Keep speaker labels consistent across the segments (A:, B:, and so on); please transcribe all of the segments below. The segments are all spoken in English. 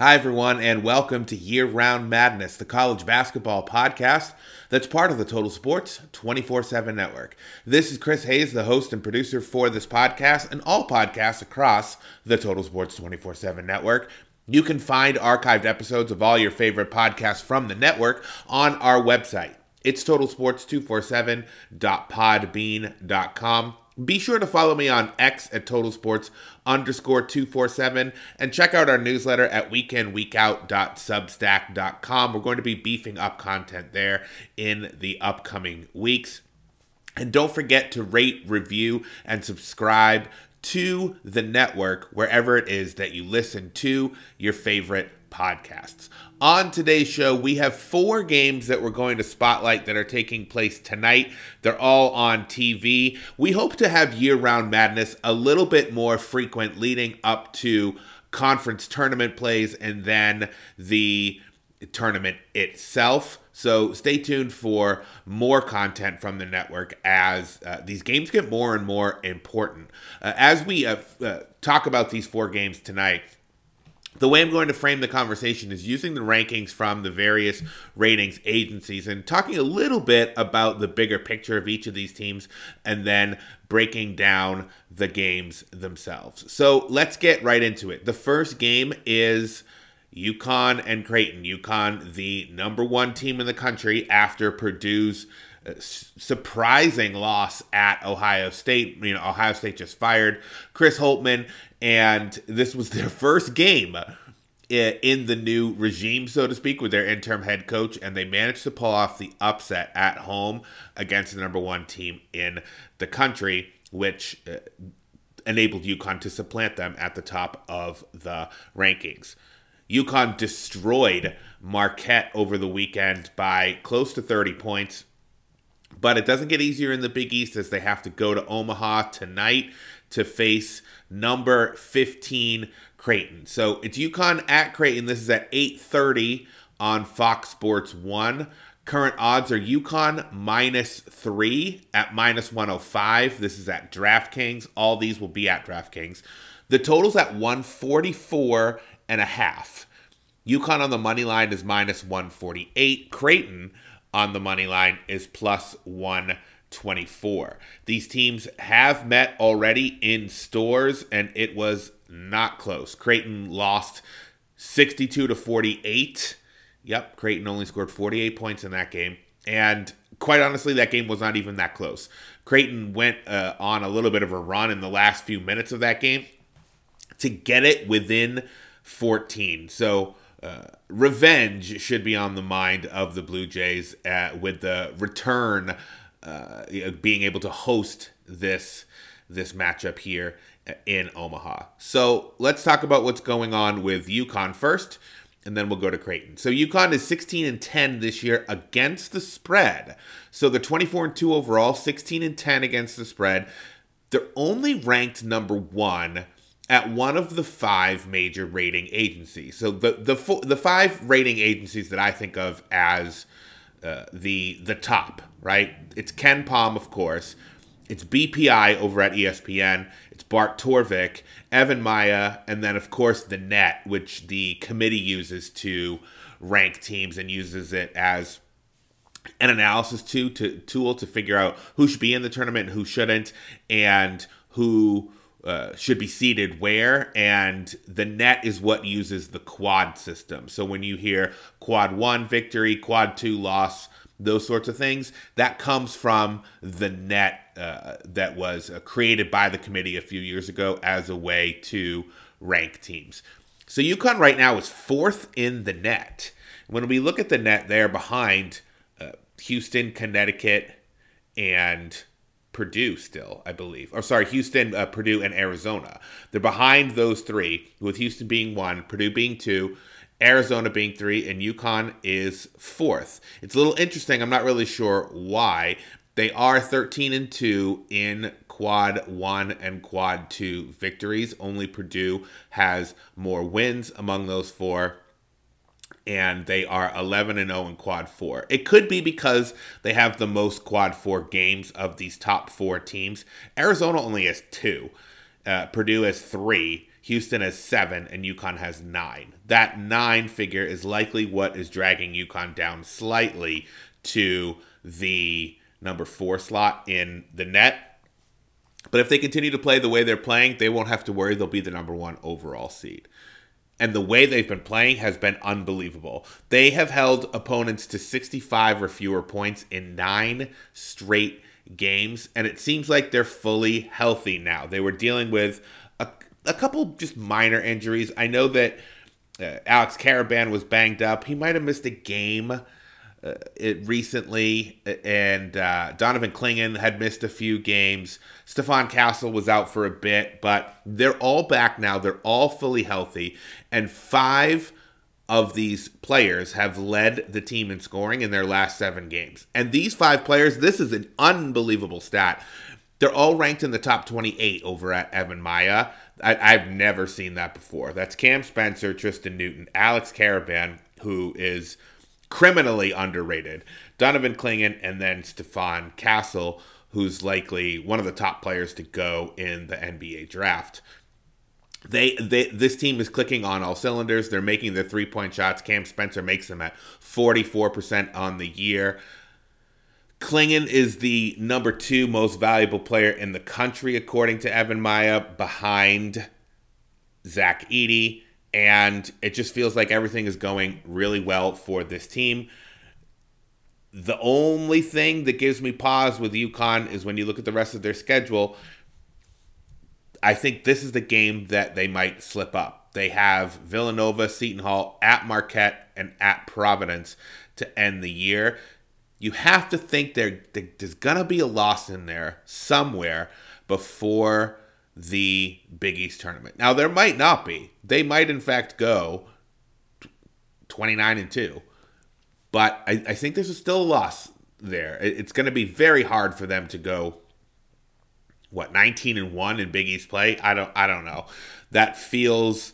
A: Hi, everyone, and welcome to Year Round Madness, the college basketball podcast that's part of the Total Sports 24 7 network. This is Chris Hayes, the host and producer for this podcast and all podcasts across the Total Sports 24 7 network. You can find archived episodes of all your favorite podcasts from the network on our website. It's totalsports247.podbean.com. Be sure to follow me on X at Total Sports underscore 247 and check out our newsletter at weekinweekout.substack.com. We're going to be beefing up content there in the upcoming weeks. And don't forget to rate, review, and subscribe to the network wherever it is that you listen to your favorite podcasts. On today's show, we have four games that we're going to spotlight that are taking place tonight. They're all on TV. We hope to have year round madness a little bit more frequent leading up to conference tournament plays and then the tournament itself. So stay tuned for more content from the network as uh, these games get more and more important. Uh, as we uh, uh talk about these four games tonight, the way I'm going to frame the conversation is using the rankings from the various ratings agencies and talking a little bit about the bigger picture of each of these teams and then breaking down the games themselves. So let's get right into it. The first game is UConn and Creighton. UConn, the number one team in the country after Purdue's surprising loss at Ohio State. You know, Ohio State just fired Chris Holtmann, and this was their first game in the new regime, so to speak, with their interim head coach, and they managed to pull off the upset at home against the number one team in the country, which uh, enabled UConn to supplant them at the top of the rankings. UConn destroyed Marquette over the weekend by close to 30 points. But it doesn't get easier in the Big East as they have to go to Omaha tonight to face number 15 Creighton. So it's UConn at Creighton. This is at 8:30 on Fox Sports 1. Current odds are UConn minus 3 at minus 105. This is at DraftKings. All these will be at DraftKings. The total's at 144 and a half. UConn on the money line is minus 148. Creighton on the money line is plus 124. These teams have met already in Storrs, and it was not close. Creighton lost 62 to 48. Yep, Creighton only scored 48 points in that game. And quite honestly, that game was not even that close. Creighton went uh, on a little bit of a run in the last few minutes of that game to get it within 14. So, revenge should be on the mind of the Blue Jays uh, with the return uh, being able to host this this matchup here in Omaha. So let's talk about what's going on with UConn first, and then we'll go to Creighton. So UConn is 16 and 10 this year against the spread. So they're 24 and 2 overall, 16 and 10 against the spread. They're only ranked number one at one of the five major rating agencies. So the the the five rating agencies that I think of as uh, the the top, right? It's KenPom, of course. It's BPI over at ESPN. It's Bart Torvik, EvanMiya, and then of course the net, which the committee uses to rank teams and uses it as an analysis to, to tool to figure out who should be in the tournament and who shouldn't, and who uh, should be seated where, and the net is what uses the quad system. So when you hear quad one victory, quad two loss, those sorts of things, that comes from the net uh, that was uh, created by the committee a few years ago as a way to rank teams. So UConn right now is fourth in the net. When we look at the net, they're behind uh, Houston, Connecticut, and Purdue still, I believe. Or sorry, Houston, uh, Purdue, and Arizona. They're behind those three, with Houston being one, Purdue being two, Arizona being three, and UConn is fourth. It's a little interesting. I'm not really sure why. They are 13 and 2 in quad one and quad two victories. Only Purdue has more wins among those four and they are 11 and 0 in quad 4. It could be because they have the most quad 4 games of these top 4 teams. Arizona only has 2. Uh, Purdue has three, Houston has seven, and UConn has nine. That nine figure is likely what is dragging UConn down slightly to the number four slot in the net. But if they continue to play the way they're playing, they won't have to worry. They'll be the number one overall seed. And the way they've been playing has been unbelievable. They have held opponents to 65 or fewer points in nine straight games, and it seems like they're fully healthy now. They were dealing with a, a couple just minor injuries. I know that uh, Alex Karaban was banged up. He might have missed a game uh, it recently, and uh, Donovan Clingan had missed a few games. Stephon Castle was out for a bit, but they're all back now. They're all fully healthy, and five of these players have led the team in scoring in their last seven games. And these five players, this is an unbelievable stat. They're all ranked in the top 28 over at EvanMiya. I, have never seen that before. That's Cam Spencer, Tristan Newton, Alex Karaban, who is criminally underrated, Donovan Clingan, and then Stephon Castle, who's likely one of the top players to go in the NBA draft. They, they this team is clicking on all cylinders. They're making their three point shots. Cam Spencer makes them at 44% on the year. Clingan is the number two most valuable player in the country, according to EvanMiya, behind Zach Edey and it just feels like everything is going really well for this team. The only thing that gives me pause with UConn is when you look at the rest of their schedule. I think this is the game that they might slip up. They have Villanova, Seton Hall, at Marquette, and at Providence to end the year. You have to think there, there's going to be a loss in there somewhere before the Big East tournament. Now there might not be. They might in fact go 29 and 2. But I, I think there's still a loss there. It's going to be very hard for them to go what 19 and 1 in Big East play. I don't I don't know. That feels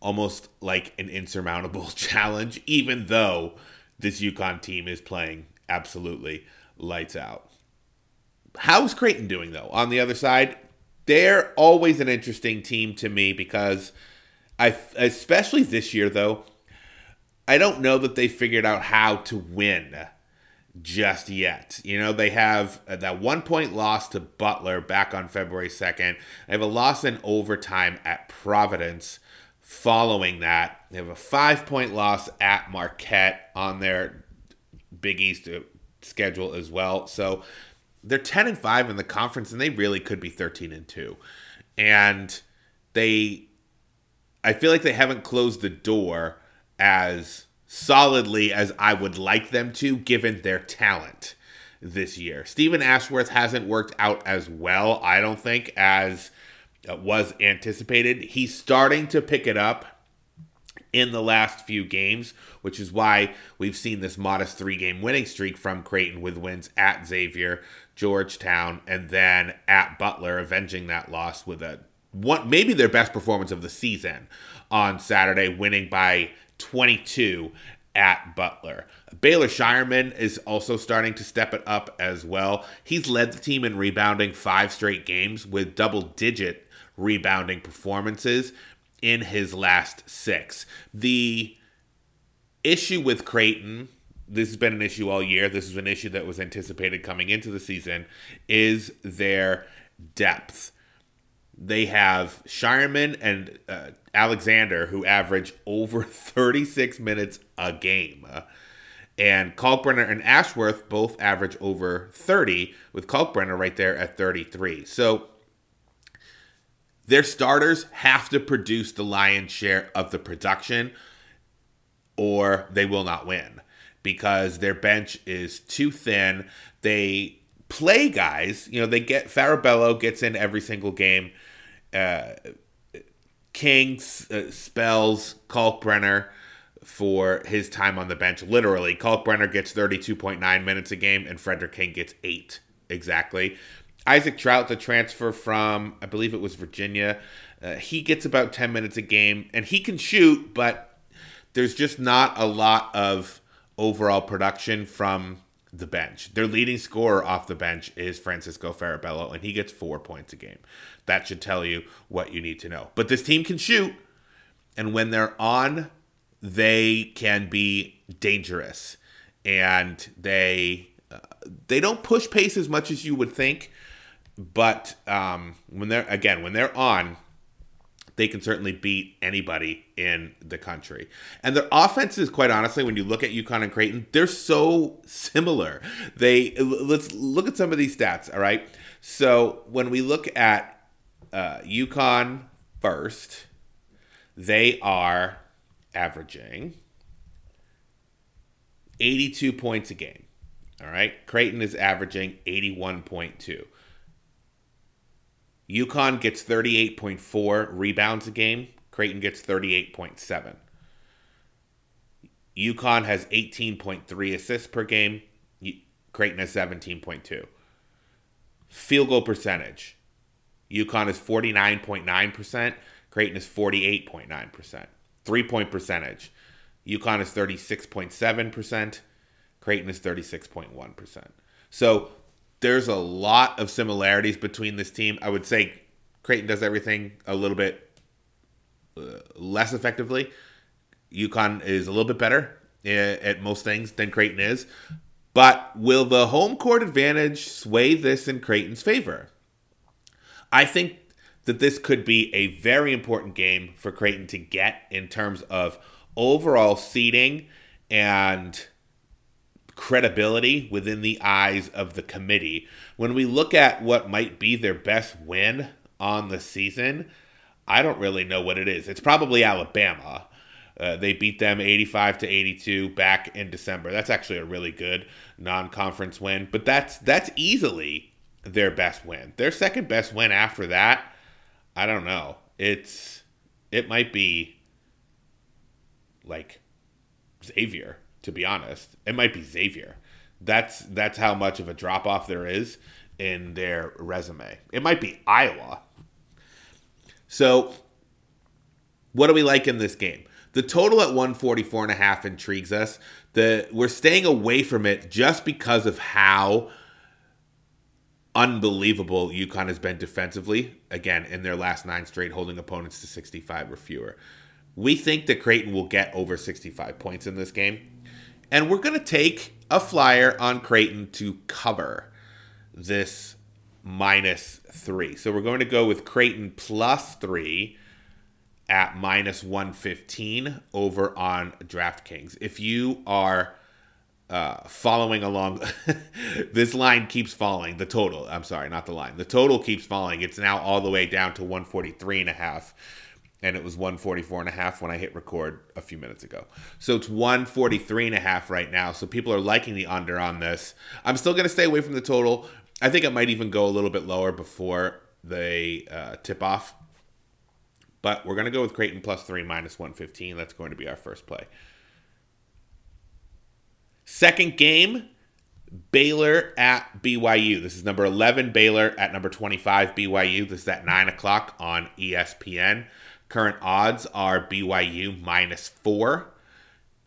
A: almost like an insurmountable challenge even though this UConn team is playing absolutely lights out. How's Creighton doing though? On the other side, they're always an interesting team to me because I, especially this year though, I don't know that they figured out how to win just yet. You know, they have that one point loss to Butler back on February 2nd. They have a loss in overtime at Providence following that. They have a five point loss at Marquette on their Big East schedule as well. So they're 10 and 5 in the conference and they really could be 13 and 2 and they i feel like they haven't closed the door as solidly as i would like them to given their talent this year. Steven Ashworth hasn't worked out as well i don't think as was anticipated. He's starting to pick it up in the last few games, which is why we've seen this modest three game winning streak from Creighton with wins at Xavier, Georgetown, and then at Butler, avenging that loss with a one maybe their best performance of the season on Saturday, winning by 22 at Butler. Baylor Scheierman is also starting to step it up as well. He's led the team in rebounding five straight games with double digit rebounding performances in his last six. The issue with Creighton this has been an issue all year. This is an issue that was anticipated coming into the season. Is their depth? They have Scheierman and uh, Alexander who average over 36 minutes a game. and Kalkbrenner and Ashworth both average over 30, with Kalkbrenner right there at 33. So their starters have to produce the lion's share of the production, or they will not win because their bench is too thin. They play guys, you know, they get Farabello gets in every single game. Uh, King uh, spells Kalkbrenner for his time on the bench. Literally, Kalkbrenner gets 32.9 minutes a game, and Fredrick King gets eight exactly. Isaac Traudt, the transfer from, I believe it was Virginia, uh, he gets about 10 minutes a game, and he can shoot, but there's just not a lot of overall production from the bench. Their leading scorer off the bench is Francisco Farabello, and he gets four points a game. That should tell you what you need to know. But this team can shoot, and when they're on, they can be dangerous, and they uh, they don't push pace as much as you would think. But um, when they're again when they're on, they can certainly beat anybody in the country. And their offenses, quite honestly, when you look at UConn and Creighton, they're so similar. They let's look at some of these stats. All right, so when we look at uh, UConn first, they are averaging 82 points a game. All right, Creighton is averaging 81.2. UConn gets 38.4 rebounds a game. Creighton gets 38.7. UConn has 18.3 assists per game. Creighton has 17.2. Field goal percentage. UConn is 49.9%. Creighton is 48.9%. Three point percentage. UConn is 36.7%. Creighton is 36.1%. So there's a lot of similarities between this team. I would say Creighton does everything a little bit uh, less effectively. UConn is a little bit better at most things than Creighton is. But will the home court advantage sway this in Creighton's favor? I think that this could be a very important game for Creighton to get in terms of overall seeding and credibility within the eyes of the committee. When we look at what might be their best win on the season, I don't really know what it is. It's probably Alabama. Uh, they beat them 85 to 82 back in December. That's actually a really good non-conference win, but that's that's easily their best win. Their second best win after that, I don't know. It's it might be like Xavier to be honest. It might be Xavier. That's that's how much of a drop off there is in their resume. It might be Iowa. So, what do we like in this game? The total at 144 and a half intrigues us. The we're staying away from it just because of how unbelievable UConn has been defensively. Again, in their last nine straight, holding opponents to 65 or fewer. We think that Creighton will get over 65 points in this game. And we're going to take a flyer on Creighton to cover this minus three. So we're going to go with Creighton plus three at minus 115 over on DraftKings. If you are uh, following along, this line keeps falling. The total, I'm sorry, not the line. The total keeps falling. It's now all the way down to 143 and a half and it was 144 and a half when I hit record a few minutes ago. So it's 143 and a half right now. So people are liking the under on this. I'm still going to stay away from the total. I think it might even go a little bit lower before they uh, tip off. But we're going to go with Creighton plus 3 minus 115. That's going to be our first play. Second game, Baylor at BYU. This is number 11 Baylor at number 25 BYU. This is at 9 o'clock on ESPN. Current odds are BYU minus four.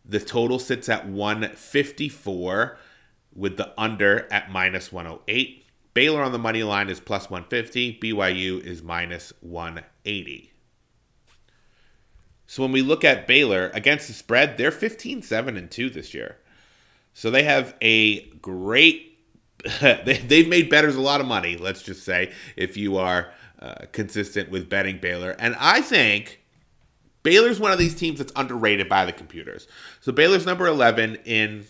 A: The total sits at 154 with the under at minus 108. Baylor on the money line is plus 150. BYU is minus 180. So when we look at Baylor against the spread, they're 15 7 and 2 this year. So they have a great they've made betters a lot of money, let's just say, if you are uh, consistent with betting Baylor. And I think Baylor's one of these teams that's underrated by the computers. So Baylor's number 11 in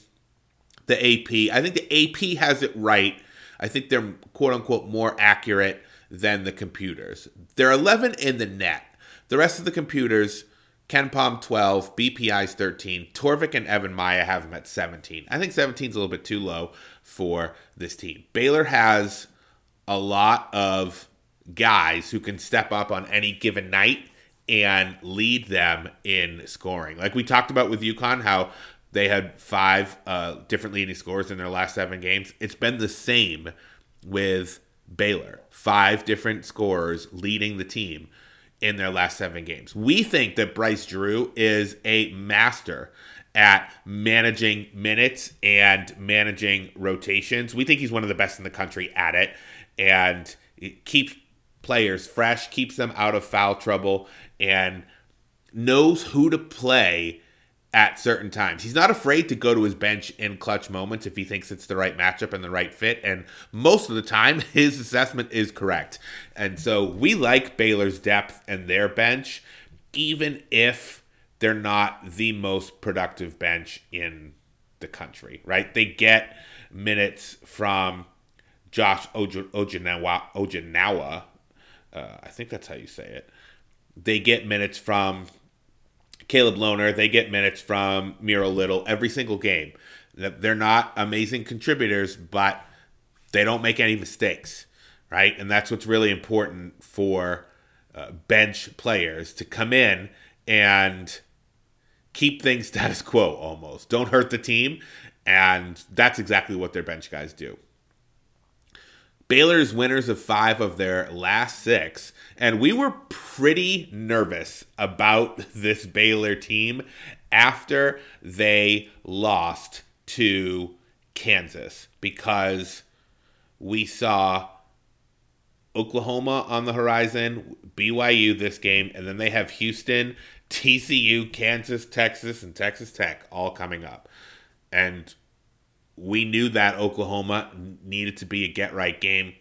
A: the AP. I think the AP has it right. I think they're quote unquote more accurate than the computers. They're 11 in the net. The rest of the computers, KenPom 12, BPI's 13, Torvik and EvanMiya have them at 17. I think 17 is a little bit too low for this team. Baylor has a lot of guys who can step up on any given night and lead them in scoring. Like we talked about with UConn, how they had five uh, different leading scores in their last seven games. It's been the same with Baylor. Five different scorers leading the team in their last seven games. We think that Bryce Drew is a master at managing minutes and managing rotations. We think he's one of the best in the country at it, and it keeps players fresh, keeps them out of foul trouble, and knows who to play at certain times. He's not afraid to go to his bench in clutch moments if he thinks it's the right matchup and the right fit. And most of the time, his assessment is correct. And so we like Baylor's depth and their bench, even if they're not the most productive bench in the country, right? They get minutes from Josh Ojinawa uh, I think that's how you say it. They get minutes from Caleb Lohner. They get minutes from Miro Little every single game. They're not amazing contributors, but they don't make any mistakes, right? And that's what's really important for uh, bench players to come in and keep things status quo almost. Don't hurt the team. And that's exactly what their bench guys do. Baylor's winners of five of their last six, and we were pretty nervous about this Baylor team after they lost to Kansas because we saw Oklahoma on the horizon, BYU this game, and then they have Houston, TCU, Kansas, Texas, and Texas Tech all coming up. And we knew that Oklahoma needed to be a get right game,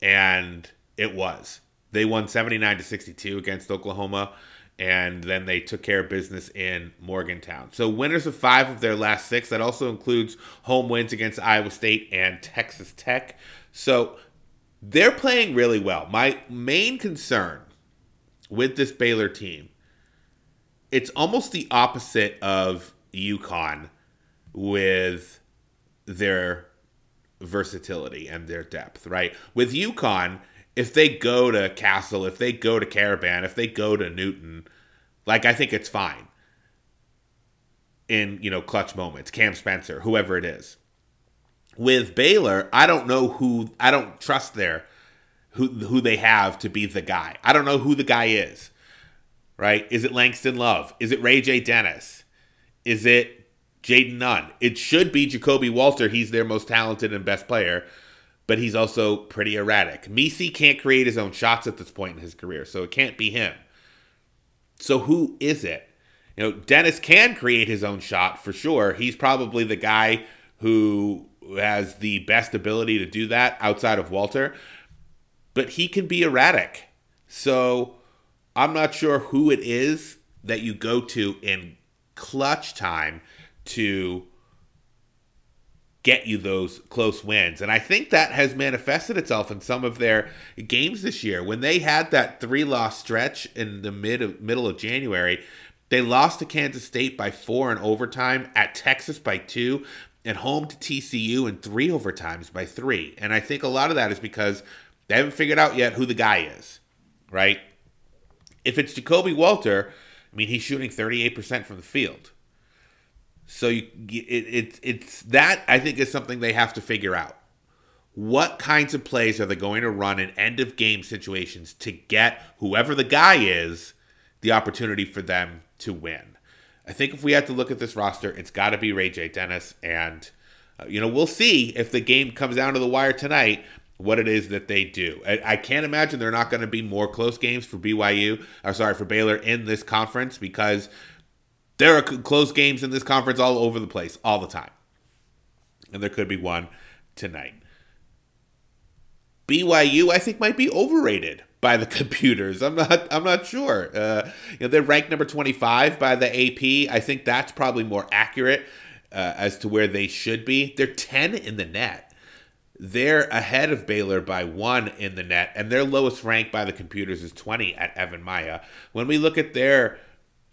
A: and it was. They won 79 to 62 against Oklahoma, and then they took care of business in Morgantown. So, winners of five of their last six. That also includes home wins against Iowa State and Texas Tech. So, they're playing really well. My main concern with this Baylor team, it's almost the opposite of UConn with their versatility and their depth, right? With UConn, if they go to Castle, if they go to Karaban, if they go to Newton, like I think it's fine. In, you know, clutch moments, Cam Spencer, whoever it is. With Baylor, I don't know who I don't trust their who who they have to be the guy. I don't know who the guy is. Right? Is it Langston Love? Is it Ray J. Dennis? Is it Jayden Nunn. It should be Ja'Kobe Walter. He's their most talented and best player, but he's also pretty erratic. Missi can't create his own shots at this point in his career, so it can't be him. So who is it? You know, Dennis can create his own shot for sure. He's probably the guy who has the best ability to do that outside of Walter, but he can be erratic. So I'm not sure who it is that you go to in clutch time to get you those close wins. And I think that has manifested itself in some of their games this year. When they had that three loss stretch in the mid of, middle of January, they lost to Kansas State by four in overtime, at Texas by two, and home to TCU in three overtimes by three. And I think a lot of that is because they haven't figured out yet who the guy is, right? If it's Ja'Kobe Walter, I mean, he's shooting 38% from the field. So you, it, it, it's that I think is something they have to figure out. What kinds of plays are they going to run in end of game situations to get whoever the guy is the opportunity for them to win? I think if we had to look at this roster, it's got to be Ray J. Dennis. And, uh, you know, we'll see if the game comes down to the wire tonight what it is that they do. I, I can't imagine they're not going to be more close games for BYU, or sorry, for Baylor in this conference because there are close games in this conference all over the place, all the time. And there could be one tonight. BYU, I think, might be overrated by the computers. I'm not. I'm not sure. Uh, you know, they're ranked number 25 by the AP. I think that's probably more accurate uh, as to where they should be. They're 10 in the net. They're ahead of Baylor by one in the net, and their lowest rank by the computers is 20 at EvanMiya. When we look at their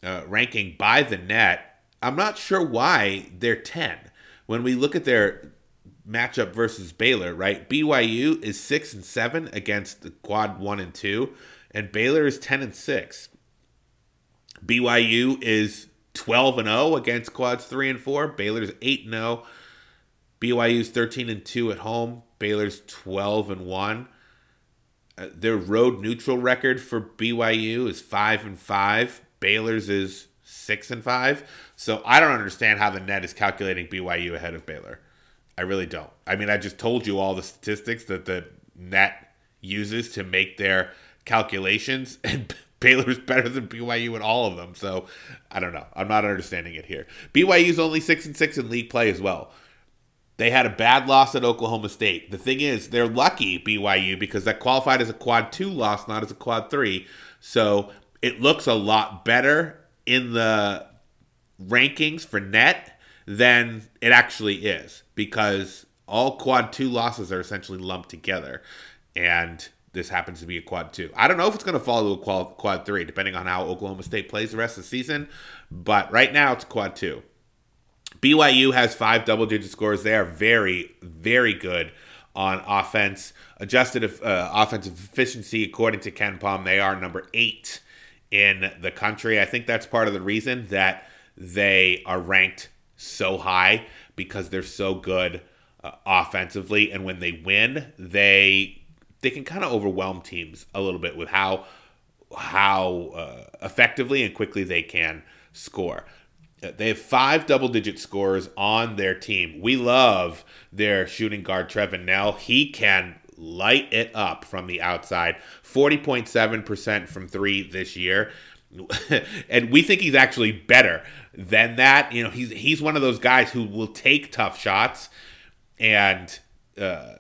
A: uh, ranking by the net, I'm not sure why they're 10. When we look at their matchup versus Baylor, right? BYU is 6 and 7 against the quad 1 and 2, and Baylor is 10 and 6. BYU is 12 and 0 against quads 3 and 4. Baylor's 8 and 0. BYU's 13 and 2 at home. Baylor's 12 and 1. Uh, their road neutral record for BYU is 5 and 5. Baylor's is six and five. So I don't understand how the net is calculating BYU ahead of Baylor. I really don't. I mean, I just told you all the statistics that the net uses to make their calculations, and Baylor's better than BYU in all of them. So I don't know. I'm not understanding it here. BYU's only six and six in league play as well. They had a bad loss at Oklahoma State. The thing is, they're lucky BYU because that qualified as a quad two loss, not as a quad three. So it looks a lot better in the rankings for net than it actually is because all quad two losses are essentially lumped together. And this happens to be a quad two. I don't know if it's going to fall to a quad, quad three, depending on how Oklahoma State plays the rest of the season. But right now, it's quad two. BYU has five double digit scores. They are very, very good on offense. Adjusted uh, offensive efficiency, according to KenPom, they are number eight in the country. I think that's part of the reason that they are ranked so high because they're so good uh, offensively, and when they win, they they can kind of overwhelm teams a little bit with how how uh, effectively and quickly they can score. Uh, they have five double digit scores on their team. We love their shooting guard, Trevin Knell. He can light it up from the outside 40.7% from three this year. and we think he's actually better than that. You know, he's he's one of those guys who will take tough shots and uh,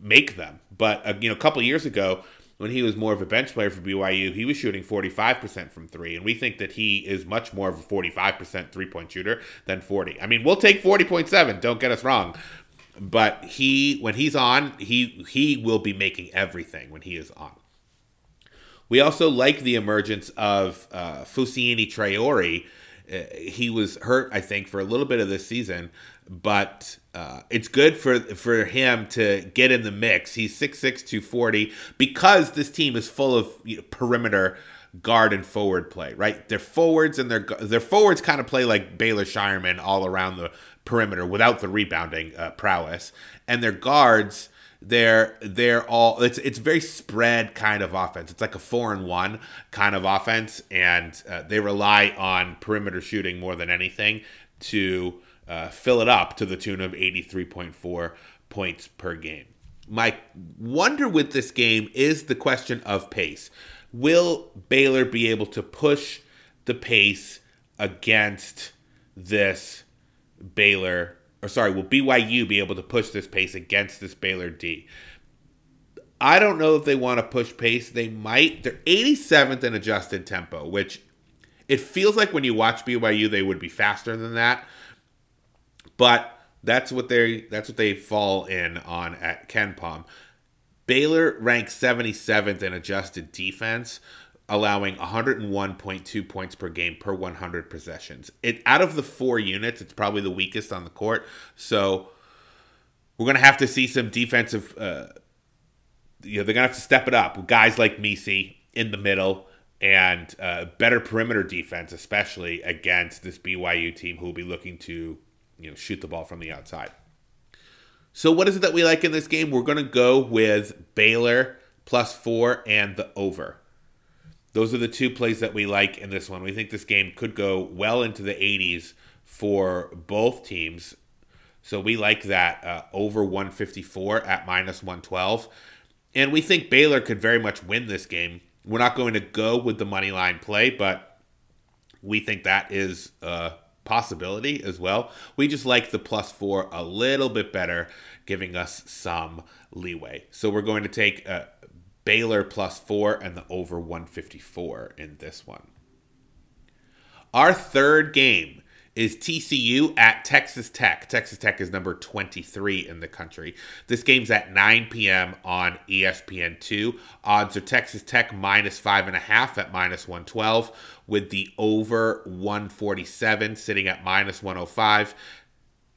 A: make them. But uh, you know, a couple years ago, when he was more of a bench player for BYU, he was shooting 45% from three. And we think that he is much more of a 45% three point shooter than 40. I mean, we'll take 40.7, don't get us wrong. But he, when he's on, he he will be making everything when he is on. We also like the emergence of uh, Fousseyni Traore. Uh, he was hurt, I think, for a little bit of this season, but uh, it's good for for him to get in the mix. He's 6'6", 240, because this team is full of you know, perimeter guard and forward play, right? Their forwards and their their forwards kind of play like Baylor Scheierman all around the perimeter without the rebounding uh, prowess, and their guards they're they're all it's it's very spread kind of offense. It's like a four and one kind of offense, and uh, they rely on perimeter shooting more than anything to uh, fill it up to the tune of 83.4 points per game. My wonder with this game is the question of pace. Will Baylor be able to push the pace against this Baylor, or sorry, will BYU be able to push this pace against this Baylor D? I don't know if they want to push pace. They might. They're 87th in adjusted tempo, which it feels like when you watch BYU, they would be faster than that. But that's what they that's what they fall in on at KenPom. Baylor ranks 77th in adjusted defense, allowing 101.2 points per game per 100 possessions. It out of the four units, it's probably the weakest on the court. So we're gonna have to see some defensive. Uh, you know, they're gonna have to step it up. Guys like Missi in the middle and uh, better perimeter defense, especially against this BYU team who will be looking to you know shoot the ball from the outside. So what is it that we like in this game? We're going to go with Baylor plus four and the over. Those are the two plays that we like in this one. We think this game could go well into the 80s for both teams. So we like that uh, over 154 at minus 112. And we think Baylor could very much win this game. We're not going to go with the money line play, but we think that is a possibility as well. We just like the plus four a little bit better, giving us some leeway. So we're going to take uh, Baylor plus four and the over 154 in this one. Our third game is TCU at Texas Tech. Texas Tech is number 23 in the country. This game's at 9 p.m. on ESPN2. Odds are Texas Tech minus 5.5 at minus 112, with the over 147 sitting at minus 105.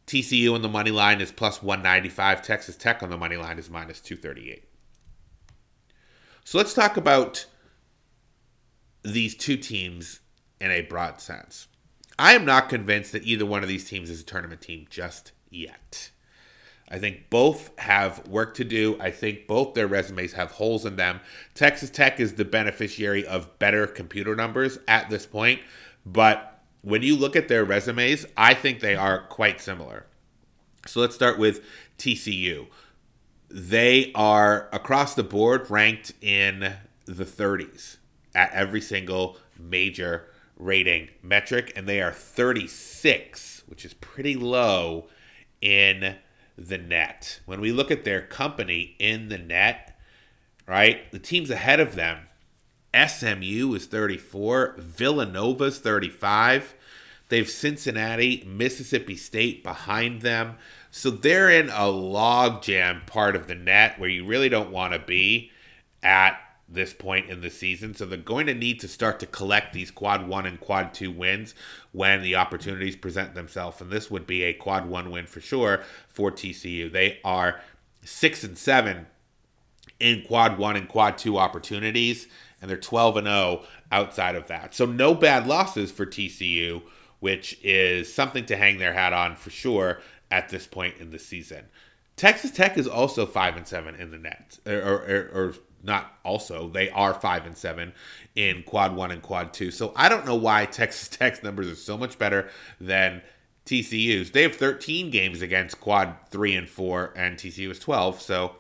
A: TCU on the money line is plus 195. Texas Tech on the money line is minus 238. So let's talk about these two teams in a broad sense. I am not convinced that either one of these teams is a tournament team just yet. I think both have work to do. I think both their resumes have holes in them. Texas Tech is the beneficiary of better computer numbers at this point, but when you look at their resumes, I think they are quite similar. So let's start with TCU. They are across the board ranked in the 30s at every single major rating metric, and they are 36, which is pretty low in the net. When we look at their company in the net, right, the teams ahead of them SMU is 34, Villanova's 35. They have Cincinnati, Mississippi State behind them. So they're in a logjam part of the net where you really don't want to be at this point in the season. So they're going to need to start to collect these quad one and quad two wins when the opportunities present themselves. And this would be a quad one win for sure for TCU. They are six and seven in quad one and quad two opportunities, and they're 12 and 0 outside of that. So no bad losses for TCU, which is something to hang their hat on for sure at this point in the season. Texas Tech is also 5 and 7 in the net, or, or, or not also they are five and seven in quad one and quad two so i don't know why texas tech's numbers are so much better than tcu's they have 13 games against quad three and four and tcu is 12 so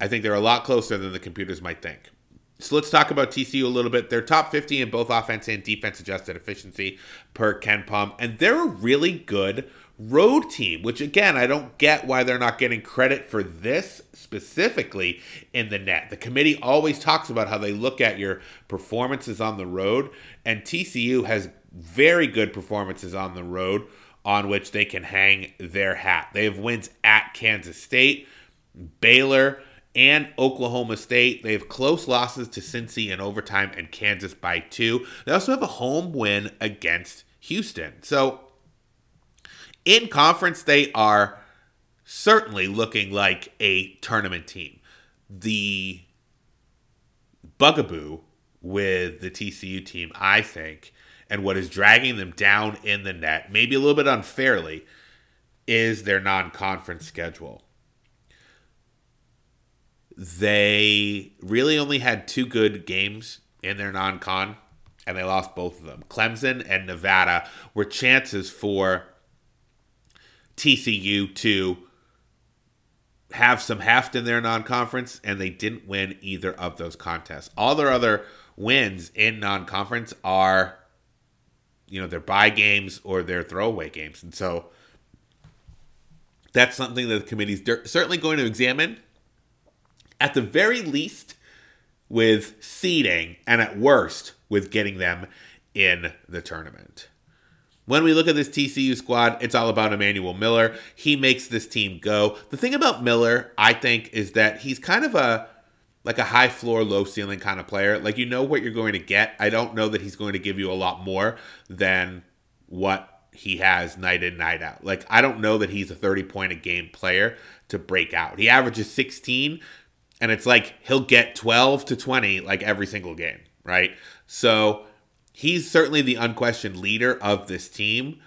A: i think they're a lot closer than the computers might think so let's talk about TCU a little bit. They're top 50 in both offense and defense adjusted efficiency per KenPom, and they're a really good road team, which again, I don't get why they're not getting credit for this specifically in the net. The committee always talks about how they look at your performances on the road, and TCU has very good performances on the road on which they can hang their hat. They have wins at Kansas State, Baylor, and Oklahoma State. They have close losses to Cincy in overtime and Kansas by two. They also have a home win against Houston. So in conference, they are certainly looking like a tournament team. The bugaboo with the TCU team, I think, and what is dragging them down in the net, maybe a little bit unfairly, is their non conference schedule. They really only had two good games in their non con, and they lost both of them. Clemson and Nevada were chances for TCU to have some heft in their non-conference, and they didn't win either of those contests. All their other wins in non-conference are, you know, their bye games or their throwaway games, and so that's something that the committee is certainly going to examine. At the very least, with seeding, and at worst, with getting them in the tournament. When we look at this TCU squad, it's all about Emmanuel Miller. He makes this team go. The thing about Miller, I think, is that he's kind of a like a high floor, low ceiling kind of player. Like you know what you're going to get. I don't know that he's going to give you a lot more than what he has night in night out. Like I don't know that he's a 30 point a game player to break out. He averages 16 and it's like he'll get 12 to 20 like every single game, right? So he's certainly the unquestioned leader of this team,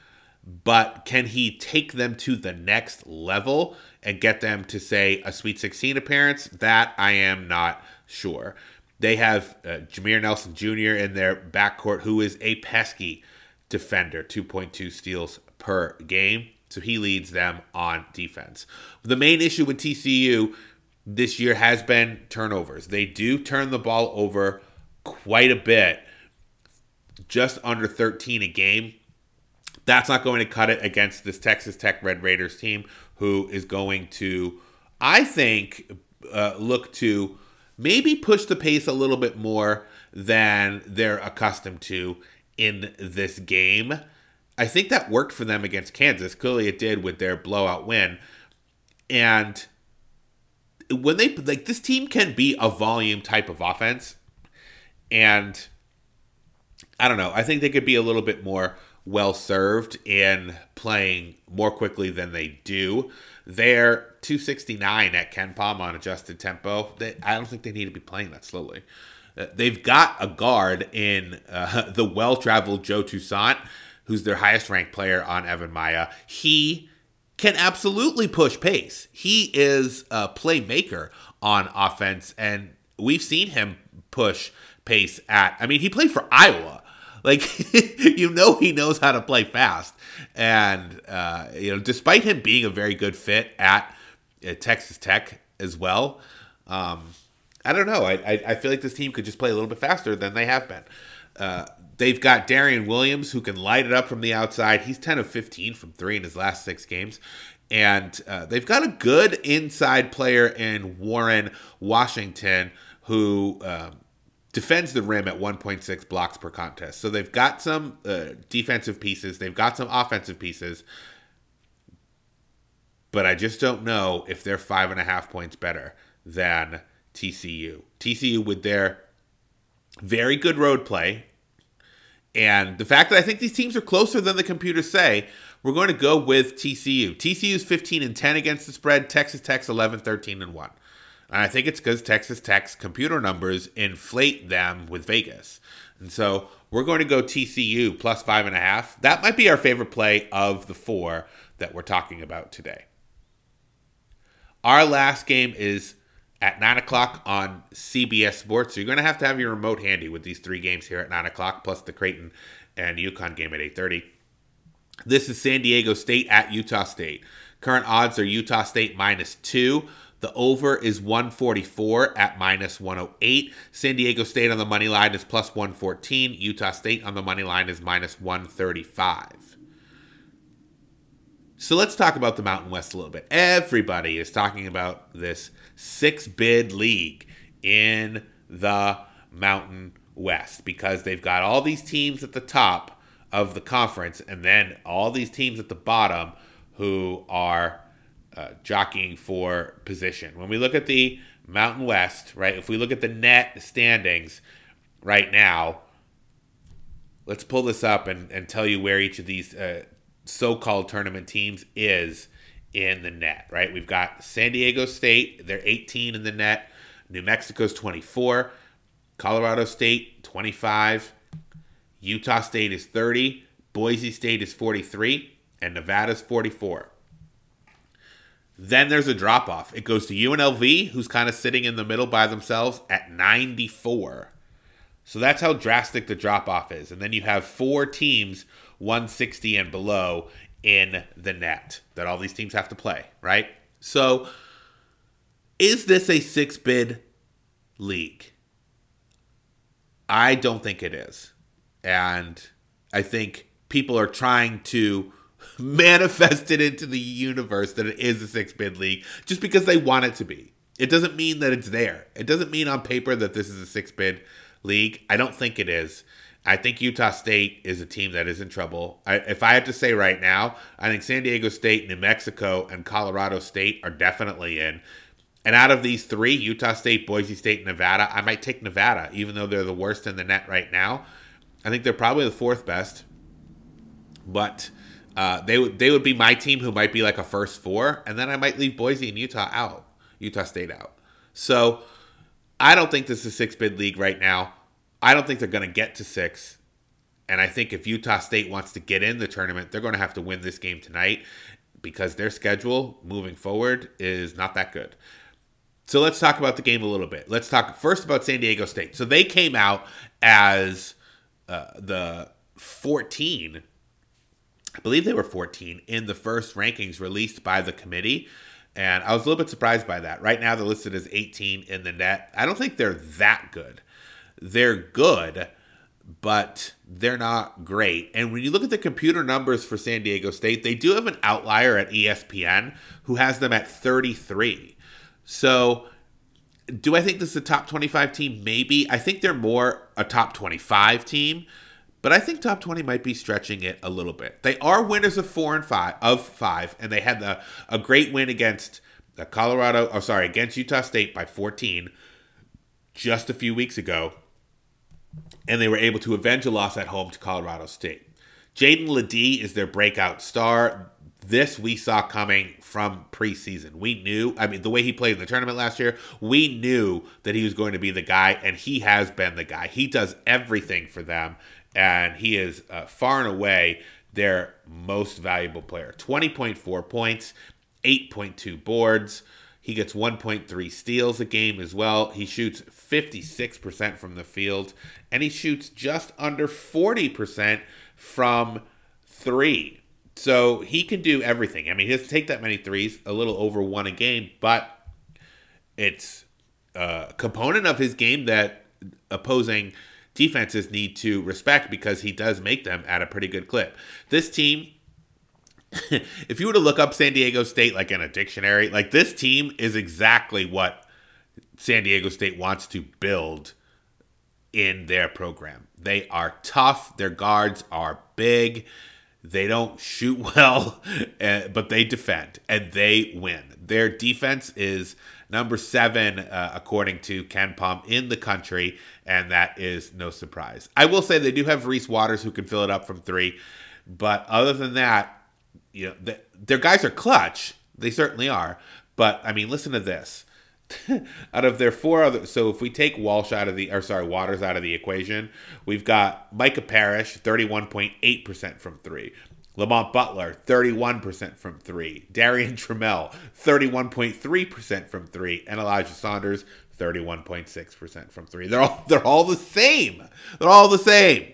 A: but can he take them to the next level and get them to say a Sweet 16 appearance? That I am not sure. They have uh, Jameer Nelson Jr. in their backcourt, who is a pesky defender, 2.2 steals per game. So he leads them on defense. The main issue with TCU this year has been turnovers. They do turn the ball over quite a bit just under 13 a game. That's not going to cut it against this Texas Tech Red Raiders team, who is going to, I think, uh, look to maybe push the pace a little bit more than they're accustomed to in this game. I think that worked for them against Kansas. Clearly, it did with their blowout win. And when they like this team can be a volume type of offense, and I don't know. I think they could be a little bit more well served in playing more quickly than they do. They're 269 at KenPom on adjusted tempo. They, I don't think they need to be playing that slowly. Uh, they've got a guard in uh, the well traveled Joe Toussaint, who's their highest ranked player on EvanMiya. He can absolutely push pace. He is a playmaker on offense, and we've seen him push pace at. I mean, he played for Iowa. Like you know he knows how to play fast, and uh, you know despite him being a very good fit at, at Texas Tech as well. Um, I don't know. I, I, I feel like this team could just play a little bit faster than they have been. Uh, they've got Darrion Williams who can light it up from the outside. He's 10 of 15 from three in his last six games. And uh, they've got a good inside player in Warren Washington who um, defends the rim at 1.6 blocks per contest. So they've got some uh, defensive pieces, they've got some offensive pieces. But I just don't know if they're five and a half points better than TCU. TCU with their very good road play. And the fact that I think these teams are closer than the computers say, we're going to go with TCU. TCU's 15 and 10 against the spread, Texas Tech's 11, 13 and 1. I think it's because Texas Tech's computer numbers inflate them with Vegas. And so we're going to go TCU plus five and a half. That might be our favorite play of the four that we're talking about today. Our last game is at 9 o'clock on CBS Sports. So you're going to have to have your remote handy with these three games here at 9 o'clock, plus the Creighton and UConn game at 8.30. This is San Diego State at Utah State. Current odds are Utah State minus 2. The over is 144 at minus 108. San Diego State on the money line is plus 114. Utah State on the money line is minus 135. So let's talk about the Mountain West a little bit. Everybody is talking about this six bid league in the Mountain West because they've got all these teams at the top of the conference and then all these teams at the bottom who are uh, jockeying for position. When we look at the Mountain West, right, if we look at the net standings right now, let's pull this up and, and tell you where each of these uh, so-called tournament teams is in the net, right? We've got San Diego State, they're 18 in the net. New Mexico's 24. Colorado State 25. Utah State is 30. Boise State is 43 and Nevada's 44. Then there's a drop off. It goes to UNLV, who's kind of sitting in the middle by themselves at 94. So that's how drastic the drop off is. And then you have four teams 160 and below in the net that all these teams have to play, right? So is this a six bid league? I don't think it is. And I think people are trying to manifest it into the universe that it is a six bid league just because they want it to be. It doesn't mean that it's there. It doesn't mean on paper that this is a six bid league. I don't think it is. I think Utah State is a team that is in trouble. I, if I had to say right now, I think San Diego State, New Mexico, and Colorado State are definitely in. And out of these three, Utah State, Boise State, Nevada, I might take Nevada, even though they're the worst in the net right now. I think they're probably the fourth best. But uh, they would they would be my team who might be like a first four, and then I might leave Boise and Utah out, Utah State out. So I don't think this is a six bid league right now. I don't think they're going to get to six. And I think if Utah State wants to get in the tournament, they're going to have to win this game tonight because their schedule moving forward is not that good. So let's talk about the game a little bit. Let's talk first about San Diego State. So they came out as uh, the 14, I believe they were 14 in the first rankings released by the committee. And I was a little bit surprised by that. Right now, they're listed as 18 in the net. I don't think they're that good they're good, but they're not great. And when you look at the computer numbers for San Diego State, they do have an outlier at ESPN who has them at 33. So, do I think this is a top 25 team? Maybe. I think they're more a top 25 team, but I think top 20 might be stretching it a little bit. They are winners of four and five of five, and they had the, a great win against Colorado. Oh, sorry, against Utah State by 14 just a few weeks ago and they were able to avenge a loss at home to Colorado State. Jaedon LeDee is their breakout star. This we saw coming from preseason. We knew, I mean, the way he played in the tournament last year, we knew that he was going to be the guy, and he has been the guy. He does everything for them, and he is uh, far and away their most valuable player. 20.4 points, 8.2 boards. He gets 1.3 steals a game as well. He shoots 56% from the field, and he shoots just under 40% from three. So he can do everything. I mean, he doesn't take that many threes, a little over one a game, but it's a component of his game that opposing defenses need to respect because he does make them at a pretty good clip. This team if you were to look up San Diego State like in a dictionary, like this team is exactly what San Diego State wants to build in their program. They are tough, their guards are big, they don't shoot well, eh, but they defend and they win. Their defense is number seven, uh, according to KenPom, in the country, and that is no surprise. I will say they do have Reese Waters who can fill it up from three, but other than that, you know, the, their guys are clutch. They certainly are. But I mean, listen to this. out of their four other, so if we take Walsh out of the, or sorry, Waters out of the equation, we've got Micah Parrish, thirty-one point eight percent from three. Lamont Butler, 31% from three. Darrion Trammell, 31.3% from three. And Elijah Saunders, 31.6% from three. They're all they're all the same. They're all the same.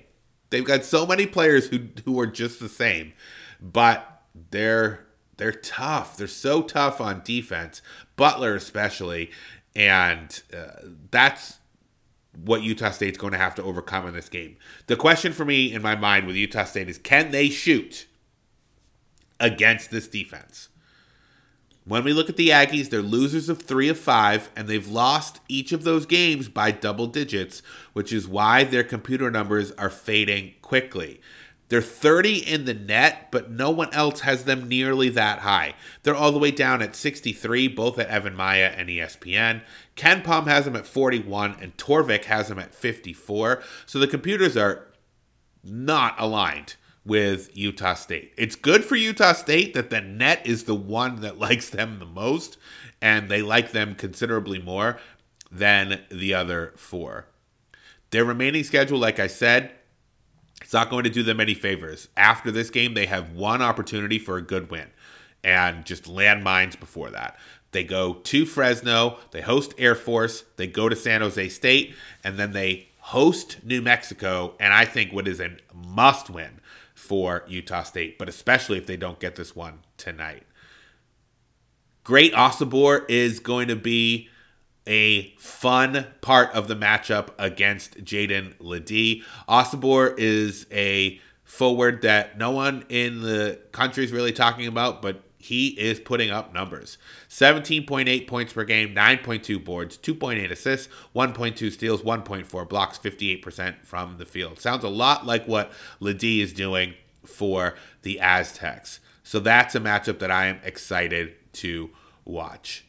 A: They've got so many players who who are just the same. But they're they're tough. They're so tough on defense, Butler especially, and uh, that's what Utah State's going to have to overcome in this game. The question for me in my mind with Utah State is can they shoot against this defense? When we look at the Aggies, they're losers of three of five, and they've lost each of those games by double digits, which is why their computer numbers are fading quickly. They're 30 in the net, but no one else has them nearly that high. They're all the way down at 63, both at EvanMiya and ESPN. KenPom has them at 41, and Torvik has them at 54. So the computers are not aligned with Utah State. It's good for Utah State that the net is the one that likes them the most, and they like them considerably more than the other four. Their remaining schedule, like I said, it's not going to do them any favors. After this game, they have one opportunity for a good win and just landmines before that. They go to Fresno, they host Air Force, they go to San Jose State, and then they host New Mexico. And I think what is a must win for Utah State, but especially if they don't get this one tonight. Great Osobor is going to be a fun part of the matchup against Jaedon LeDee. Osobor is a forward that no one in the country is really talking about, but he is putting up numbers 17.8 points per game, 9.2 boards, 2.8 assists, 1.2 steals, 1.4 blocks, 58% from the field. Sounds a lot like what LeDee is doing for the Aztecs. So that's a matchup that I am excited to watch.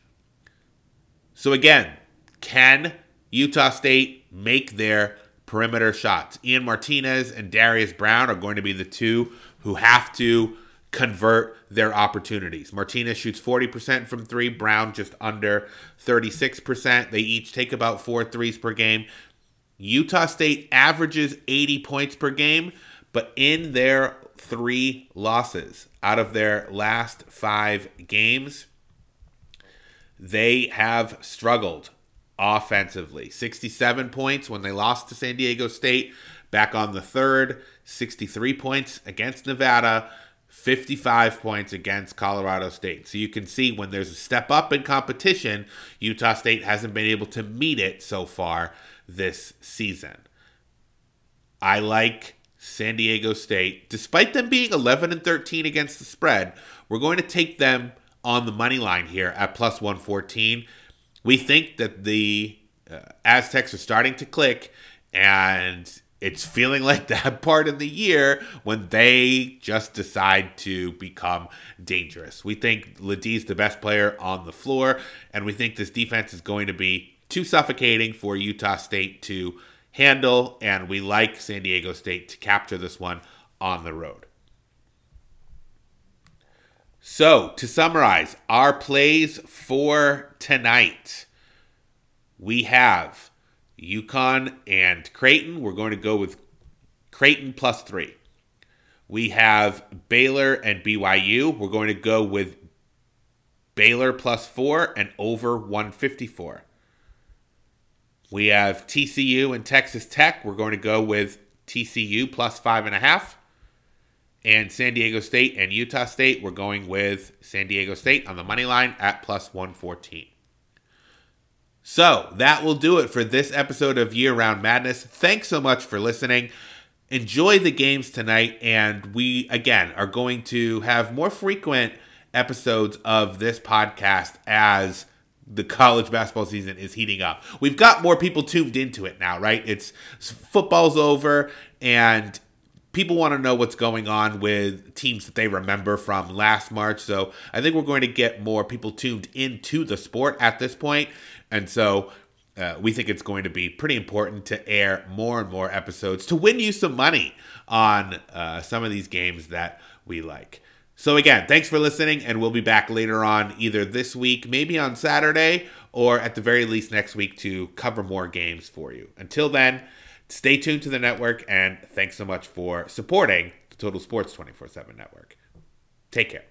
A: So again, can Utah State make their perimeter shots? Ian Martinez and Darius Brown are going to be the two who have to convert their opportunities. Martinez shoots 40% from three, Brown just under 36%. They each take about four threes per game. Utah State averages 80 points per game, but in their three losses out of their last five games, they have struggled offensively. 67 points when they lost to San Diego State back on the third, 63 points against Nevada, 55 points against Colorado State. So you can see when there's a step up in competition, Utah State hasn't been able to meet it so far this season. I like San Diego State, despite them being 11 and 13 against the spread, we're going to take them on the money line here at plus 114. We think that the uh, Aztecs are starting to click, and it's feeling like that part of the year when they just decide to become dangerous. We think LeDee's the best player on the floor, and we think this defense is going to be too suffocating for Utah State to handle, and we like San Diego State to capture this one on the road. So, to summarize, our plays for tonight we have UConn and Creighton. We're going to go with Creighton plus three. We have Baylor and BYU. We're going to go with Baylor plus four and over 154. We have TCU and Texas Tech. We're going to go with TCU plus five and a half. And San Diego State and Utah State, we're going with San Diego State on the money line at plus 114. So that will do it for this episode of Year Round Madness. Thanks so much for listening. Enjoy the games tonight, and we again are going to have more frequent episodes of this podcast as the college basketball season is heating up. We've got more people tuned into it now, right? It's football's over and people want to know what's going on with teams that they remember from last March. So I think we're going to get more people tuned into the sport at this point. And so uh, we think it's going to be pretty important to air more and more episodes to win you some money on uh, some of these games that we like. So, again, thanks for listening, and we'll be back later on either this week, maybe on Saturday, or at the very least next week to cover more games for you. Until then, stay tuned to the network, and thanks so much for supporting the Total Sports 24 7 network. Take care.